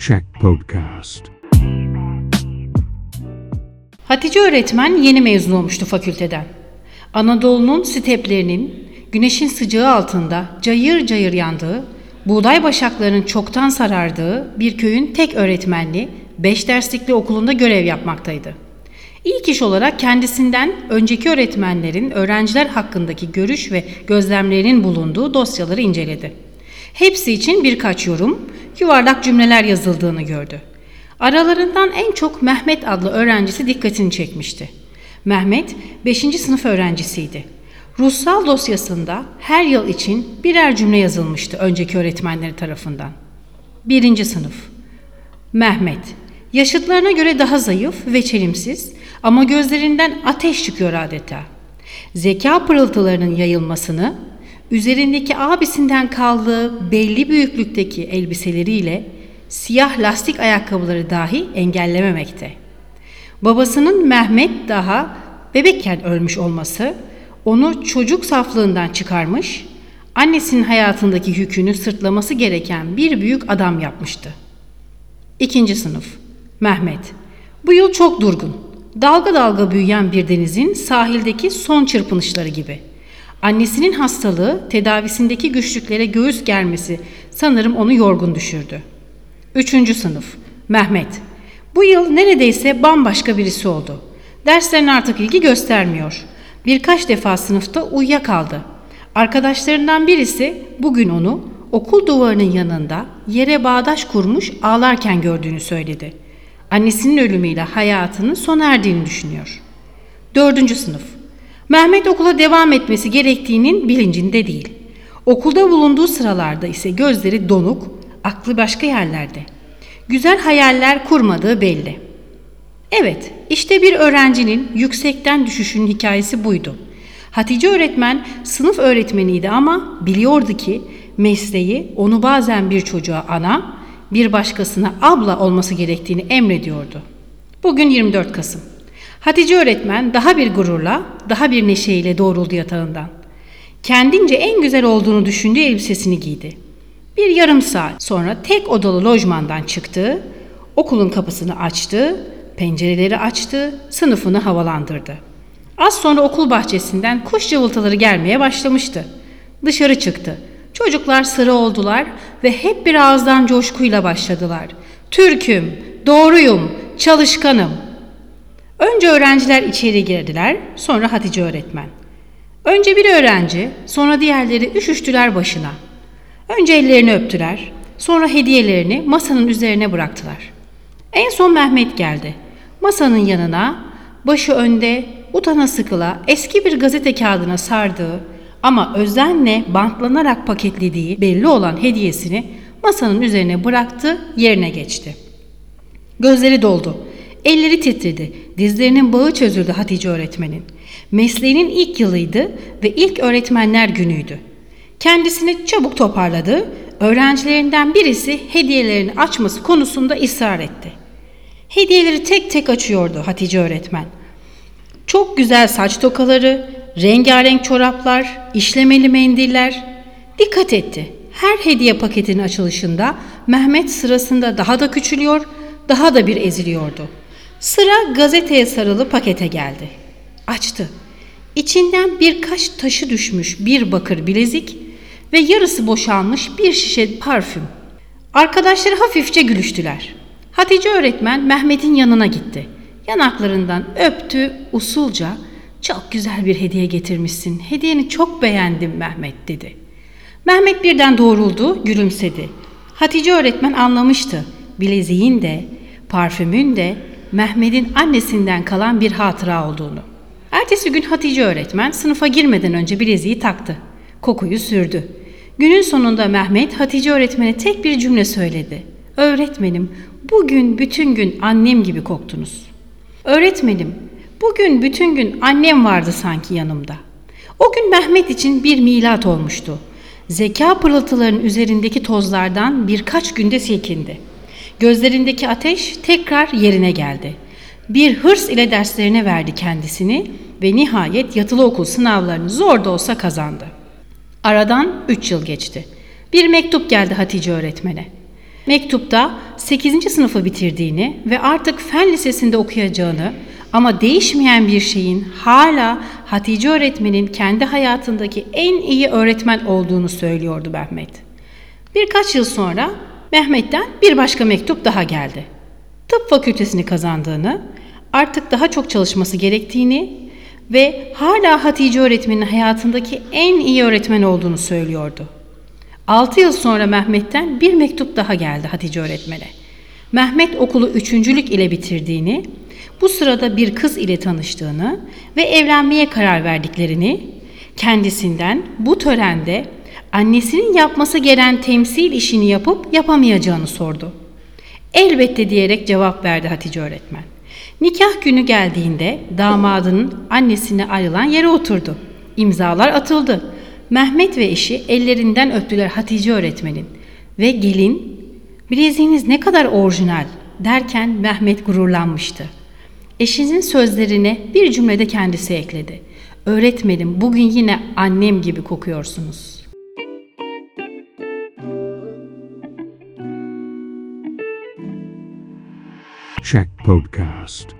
Check Podcast. Hatice öğretmen yeni mezun olmuştu fakülteden. Anadolu'nun steplerinin güneşin sıcağı altında cayır cayır yandığı, buğday başaklarının çoktan sarardığı bir köyün tek öğretmenli, beş derslikli okulunda görev yapmaktaydı. İlk iş olarak kendisinden önceki öğretmenlerin öğrenciler hakkındaki görüş ve gözlemlerinin bulunduğu dosyaları inceledi. Hepsi için birkaç yorum, yuvarlak cümleler yazıldığını gördü. Aralarından en çok Mehmet adlı öğrencisi dikkatini çekmişti. Mehmet 5. sınıf öğrencisiydi. Ruhsal dosyasında her yıl için birer cümle yazılmıştı önceki öğretmenleri tarafından. 1. sınıf Mehmet Yaşıtlarına göre daha zayıf ve çelimsiz ama gözlerinden ateş çıkıyor adeta. Zeka pırıltılarının yayılmasını, üzerindeki abisinden kaldığı belli büyüklükteki elbiseleriyle siyah lastik ayakkabıları dahi engellememekte. Babasının Mehmet daha bebekken ölmüş olması onu çocuk saflığından çıkarmış, annesinin hayatındaki yükünü sırtlaması gereken bir büyük adam yapmıştı. İkinci sınıf Mehmet Bu yıl çok durgun. Dalga dalga büyüyen bir denizin sahildeki son çırpınışları gibi. Annesinin hastalığı, tedavisindeki güçlüklere göğüs germesi sanırım onu yorgun düşürdü. Üçüncü sınıf Mehmet Bu yıl neredeyse bambaşka birisi oldu. Derslerine artık ilgi göstermiyor. Birkaç defa sınıfta uyuyakaldı. Arkadaşlarından birisi bugün onu okul duvarının yanında yere bağdaş kurmuş ağlarken gördüğünü söyledi. Annesinin ölümüyle hayatının sona erdiğini düşünüyor. Dördüncü sınıf Mehmet okula devam etmesi gerektiğinin bilincinde değil. Okulda bulunduğu sıralarda ise gözleri donuk, aklı başka yerlerde. Güzel hayaller kurmadığı belli. Evet, işte bir öğrencinin yüksekten düşüşünün hikayesi buydu. Hatice öğretmen sınıf öğretmeniydi ama biliyordu ki mesleği onu bazen bir çocuğa ana, bir başkasına abla olması gerektiğini emrediyordu. Bugün 24 Kasım. Hatice öğretmen daha bir gururla, daha bir neşeyle doğruldu yatağından. Kendince en güzel olduğunu düşündüğü elbisesini giydi. Bir yarım saat sonra tek odalı lojmandan çıktı, okulun kapısını açtı, pencereleri açtı, sınıfını havalandırdı. Az sonra okul bahçesinden kuş cıvıltıları gelmeye başlamıştı. Dışarı çıktı. Çocuklar sıra oldular ve hep bir ağızdan coşkuyla başladılar. Türk'üm, doğruyum, çalışkanım. Önce öğrenciler içeri girdiler, sonra Hatice öğretmen. Önce bir öğrenci, sonra diğerleri üşüştüler başına. Önce ellerini öptüler, sonra hediyelerini masanın üzerine bıraktılar. En son Mehmet geldi. Masanın yanına, başı önde, utana sıkıla eski bir gazete kağıdına sardığı ama özenle bantlanarak paketlediği belli olan hediyesini masanın üzerine bıraktı, yerine geçti. Gözleri doldu. Elleri titredi. Dizlerinin bağı çözüldü Hatice öğretmenin. Mesleğinin ilk yılıydı ve ilk öğretmenler günüydü. Kendisini çabuk toparladı. Öğrencilerinden birisi hediyelerini açması konusunda ısrar etti. Hediyeleri tek tek açıyordu Hatice öğretmen. Çok güzel saç tokaları, rengarenk çoraplar, işlemeli mendiller. Dikkat etti. Her hediye paketinin açılışında Mehmet sırasında daha da küçülüyor, daha da bir eziliyordu. Sıra gazeteye sarılı pakete geldi. Açtı. İçinden birkaç taşı düşmüş bir bakır bilezik ve yarısı boşalmış bir şişe parfüm. Arkadaşları hafifçe gülüştüler. Hatice öğretmen Mehmet'in yanına gitti. Yanaklarından öptü usulca çok güzel bir hediye getirmişsin. Hediyeni çok beğendim Mehmet dedi. Mehmet birden doğruldu, gülümsedi. Hatice öğretmen anlamıştı. Bileziğin de, parfümün de Mehmet'in annesinden kalan bir hatıra olduğunu. Ertesi gün Hatice öğretmen sınıfa girmeden önce bileziği taktı. Kokuyu sürdü. Günün sonunda Mehmet Hatice öğretmene tek bir cümle söyledi. Öğretmenim, bugün bütün gün annem gibi koktunuz. Öğretmenim, bugün bütün gün annem vardı sanki yanımda. O gün Mehmet için bir milat olmuştu. Zeka pırıltılarının üzerindeki tozlardan birkaç günde silkindi. Gözlerindeki ateş tekrar yerine geldi. Bir hırs ile derslerine verdi kendisini ve nihayet yatılı okul sınavlarını zor da olsa kazandı. Aradan üç yıl geçti. Bir mektup geldi Hatice öğretmene. Mektupta 8. sınıfı bitirdiğini ve artık fen lisesinde okuyacağını ama değişmeyen bir şeyin hala Hatice öğretmenin kendi hayatındaki en iyi öğretmen olduğunu söylüyordu Mehmet. Birkaç yıl sonra Mehmet'ten bir başka mektup daha geldi. Tıp fakültesini kazandığını, artık daha çok çalışması gerektiğini ve hala Hatice öğretmenin hayatındaki en iyi öğretmen olduğunu söylüyordu. 6 yıl sonra Mehmet'ten bir mektup daha geldi Hatice öğretmene. Mehmet okulu üçüncülük ile bitirdiğini, bu sırada bir kız ile tanıştığını ve evlenmeye karar verdiklerini, kendisinden bu törende annesinin yapması gereken temsil işini yapıp yapamayacağını sordu. Elbette diyerek cevap verdi Hatice öğretmen. Nikah günü geldiğinde damadının annesine ayrılan yere oturdu. İmzalar atıldı. Mehmet ve eşi ellerinden öptüler Hatice öğretmenin. Ve gelin, bileziğiniz ne kadar orijinal derken Mehmet gururlanmıştı. Eşinin sözlerine bir cümlede kendisi ekledi. Öğretmenim bugün yine annem gibi kokuyorsunuz. Check Podcast.